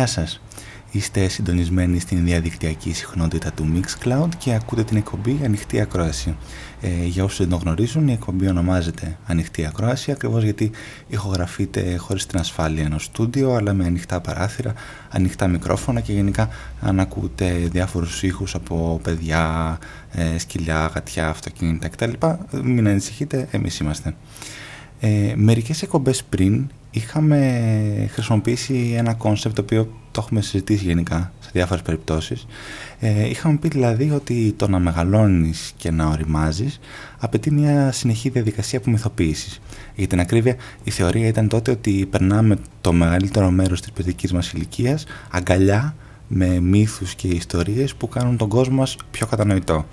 Γεια σας. Είστε συντονισμένοι στην διαδικτυακή συχνότητα του Mixcloud και ακούτε την εκπομπή Ανοιχτή Ακρόαση. Ε, για όσους δεν το γνωρίζουν, η εκπομπή ονομάζεται Ανοιχτή Ακρόαση ακριβώς γιατί ηχογραφείται χωρίς την ασφάλεια ενός στούντιο, αλλά με ανοιχτά παράθυρα, ανοιχτά μικρόφωνα και γενικά αν ακούτε διάφορους ήχους από παιδιά, ε, σκυλιά, γατιά, αυτοκίνητα κτλ. Μην ανησυχείτε, εμείς είμαστε. Ε, μερικές εκπομπές πριν είχαμε χρησιμοποιήσει ένα concept το οποίο το έχουμε συζητήσει γενικά σε διάφορες περιπτώσεις. Ε, είχαμε πει δηλαδή ότι το να μεγαλώνεις και να οριμάζεις απαιτεί μια συνεχή διαδικασία απομυθοποίησης. Για την ακρίβεια, η θεωρία ήταν τότε ότι περνάμε το μεγαλύτερο μέρος της παιδικής μας ηλικίας αγκαλιά με μύθους και ιστορίες που κάνουν τον κόσμο μας πιο κατανοητό.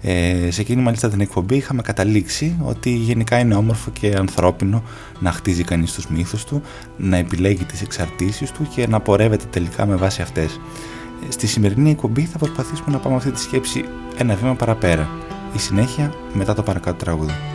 Ε, σε εκείνη μάλιστα την εκπομπή είχαμε καταλήξει ότι γενικά είναι όμορφο και ανθρώπινο να χτίζει κανείς τους μύθους του, να επιλέγει τις εξαρτήσεις του και να πορεύεται τελικά με βάση αυτές. Ε, στη σημερινή εκπομπή θα προσπαθήσουμε να πάμε αυτή τη σκέψη ένα βήμα παραπέρα. Η συνέχεια μετά το παρακάτω τραγούδι.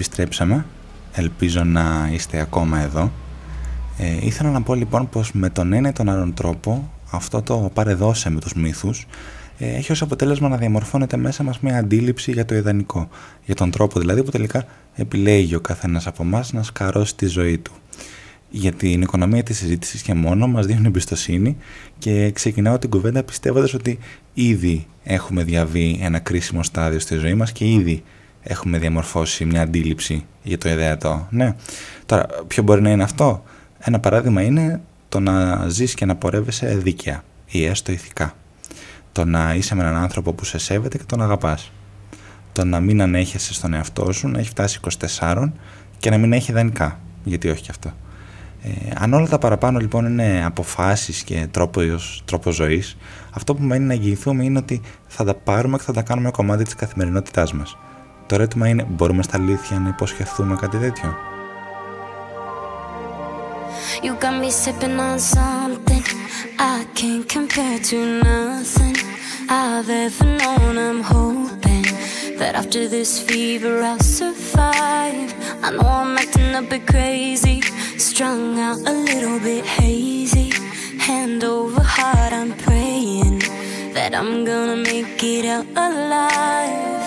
Επιστρέψαμε. Ελπίζω να είστε ακόμα εδώ. Ε, ήθελα να πω λοιπόν πως με τον ένα ή τον άλλον τρόπο αυτό το παρεδώσε με τους μύθους ε, έχει ως αποτέλεσμα να διαμορφώνεται μέσα μας μια αντίληψη για το ιδανικό. Για τον τρόπο δηλαδή που τελικά επιλέγει ο καθένας από εμάς να σκαρώσει τη ζωή του. Για την οικονομία της συζήτησης και μόνο μας δίνουν εμπιστοσύνη και ξεκινάω την κουβέντα πιστεύοντας ότι ήδη έχουμε διαβεί ένα κρίσιμο στάδιο στη ζωή μας και ήδη έχουμε διαμορφώσει μια αντίληψη για το ιδεατό. Ναι. Τώρα, ποιο μπορεί να είναι αυτό; Ένα παράδειγμα είναι το να ζεις και να πορεύεσαι δίκαια ή έστω ηθικά. Το να είσαι με έναν άνθρωπο που σε σέβεται και τον αγαπάς. Το να μην ανέχεσαι στον εαυτό σου, να έχει φτάσει 24 και να μην έχει ιδανικά. Γιατί όχι και αυτό. Ε, αν όλα τα παραπάνω λοιπόν είναι αποφάσεις και τρόπος, τρόπος ζωής, αυτό που μένει να εγγυηθούμε είναι ότι θα τα πάρουμε και θα τα κάνουμε κομμάτι της καθημερινότητάς μας. Το ερώτημα είναι, μπορούμε στα αλήθεια να υποσχεθούμε κάτι τέτοιο. You got me sipping on something I can't compare to nothing I've ever known. I'm hoping that after this fever I'll survive. I know I'm acting a bit crazy, strung out a little bit hazy. Hand over heart, I'm praying that I'm gonna make it out alive.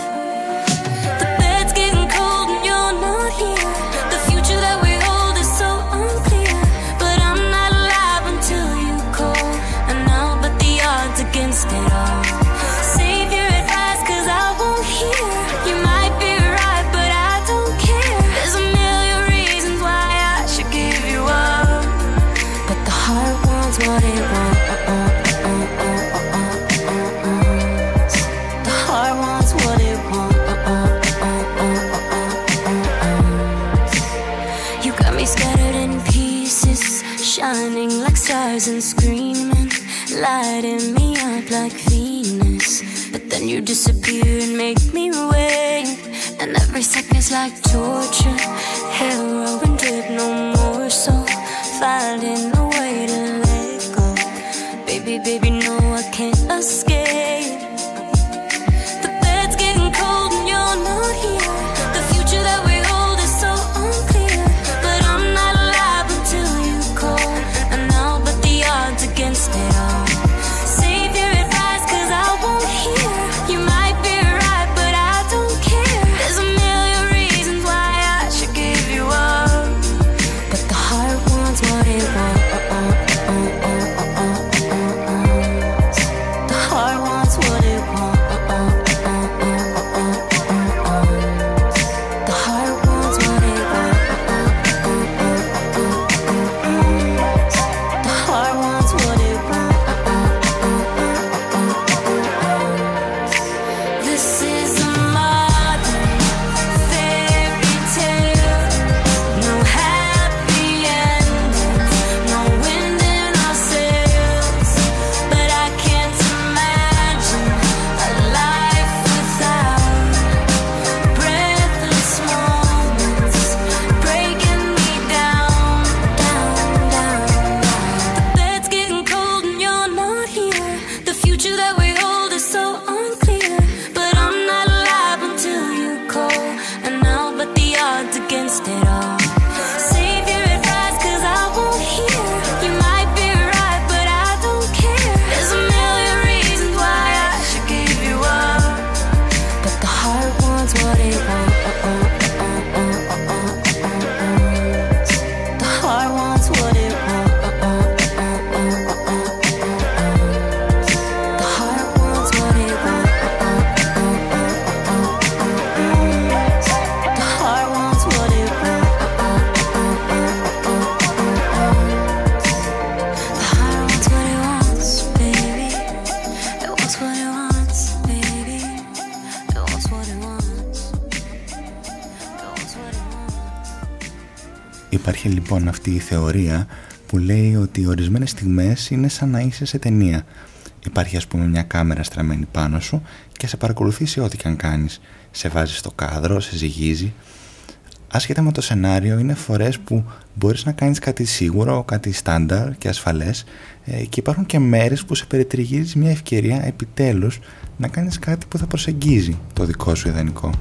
Like torture, heroin drip, no more so. Finding Υπάρχει λοιπόν αυτή η θεωρία που λέει ότι ορισμένες στιγμές είναι σαν να είσαι σε ταινία. Υπάρχει ας πούμε μια κάμερα στραμμένη πάνω σου και σε παρακολουθείς σε ό,τι και αν κάνεις. Σε βάζεις στο κάδρο, σε ζυγίζει. Άσχετα με το σενάριο, είναι φορές που μπορείς να κάνεις κάτι σίγουρο, κάτι στάνταρ και ασφαλές ε, και υπάρχουν και μέρες που σε περιτριγίζει μια ευκαιρία επιτέλους να κάνεις κάτι που θα προσεγγίζει το δικό σου ιδανικό.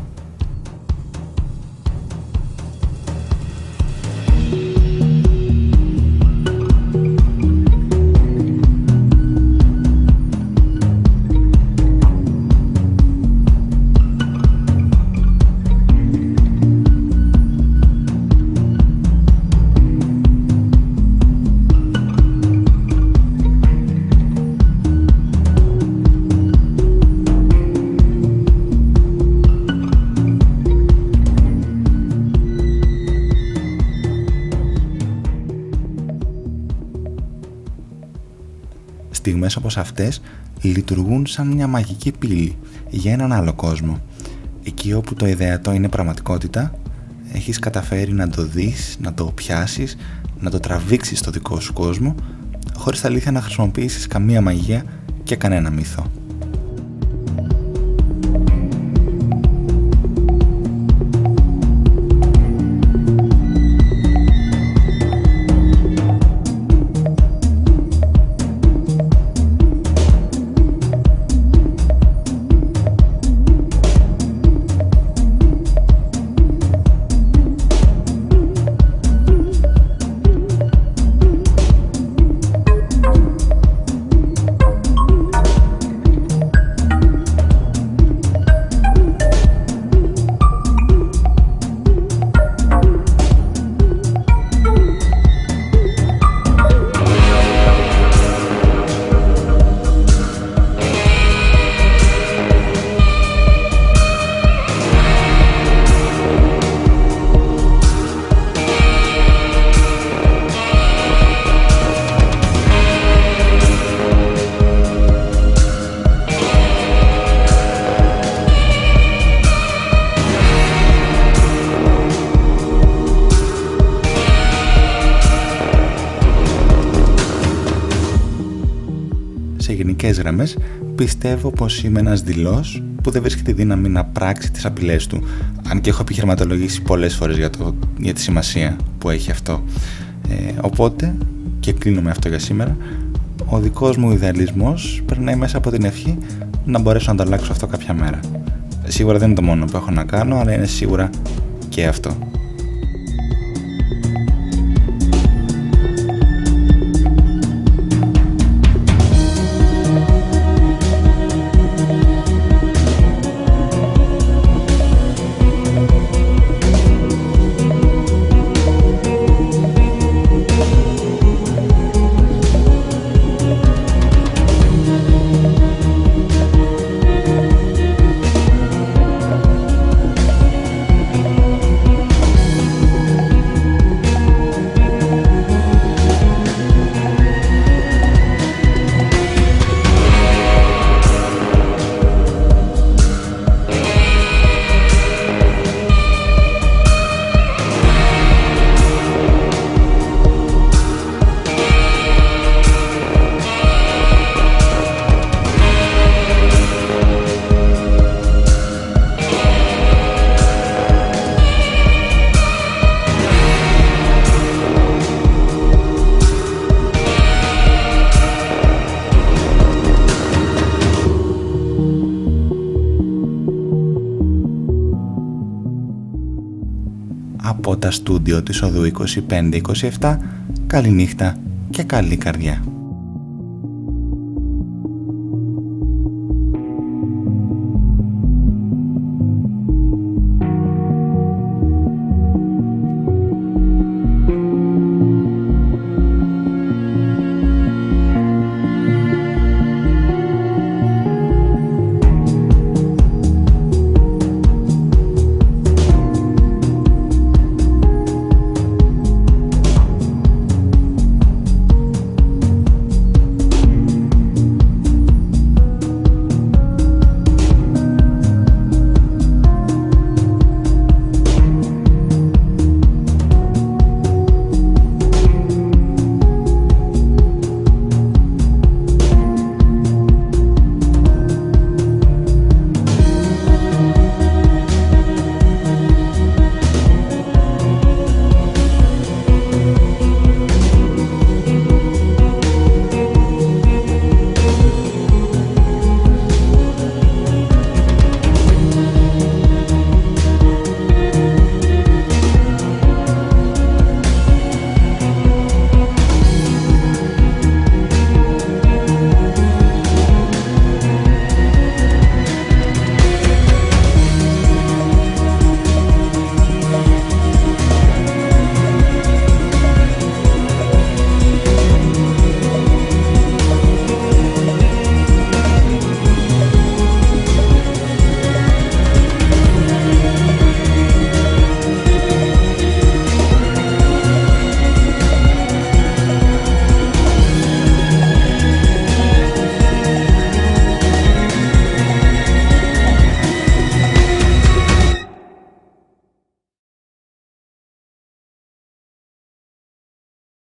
Όπως αυτές λειτουργούν σαν μια μαγική πύλη για έναν άλλο κόσμο. Εκεί όπου το ιδεατό είναι πραγματικότητα, έχεις καταφέρει να το δεις, να το πιάσεις, να το τραβήξεις στο δικό σου κόσμο, χωρίς τα αλήθεια να χρησιμοποιήσεις καμία μαγεία και κανένα μύθο. Πιστεύω πως είμαι ένας δηλός που δεν βρίσκει τη δύναμη να πράξει τις απειλές του. Αν και έχω επιχειρηματολογήσει πολλές φορές για, το, για τη σημασία που έχει αυτό. Ε, οπότε, και κλείνω με αυτό για σήμερα, ο δικός μου ιδεαλισμός περνάει μέσα από την ευχή να μπορέσω να το αλλάξω αυτό κάποια μέρα. Σίγουρα δεν είναι το μόνο που έχω να κάνω, αλλά είναι σίγουρα και αυτό. Στούντιο της οδού 25-27, καλή νύχτα και καλή καρδιά.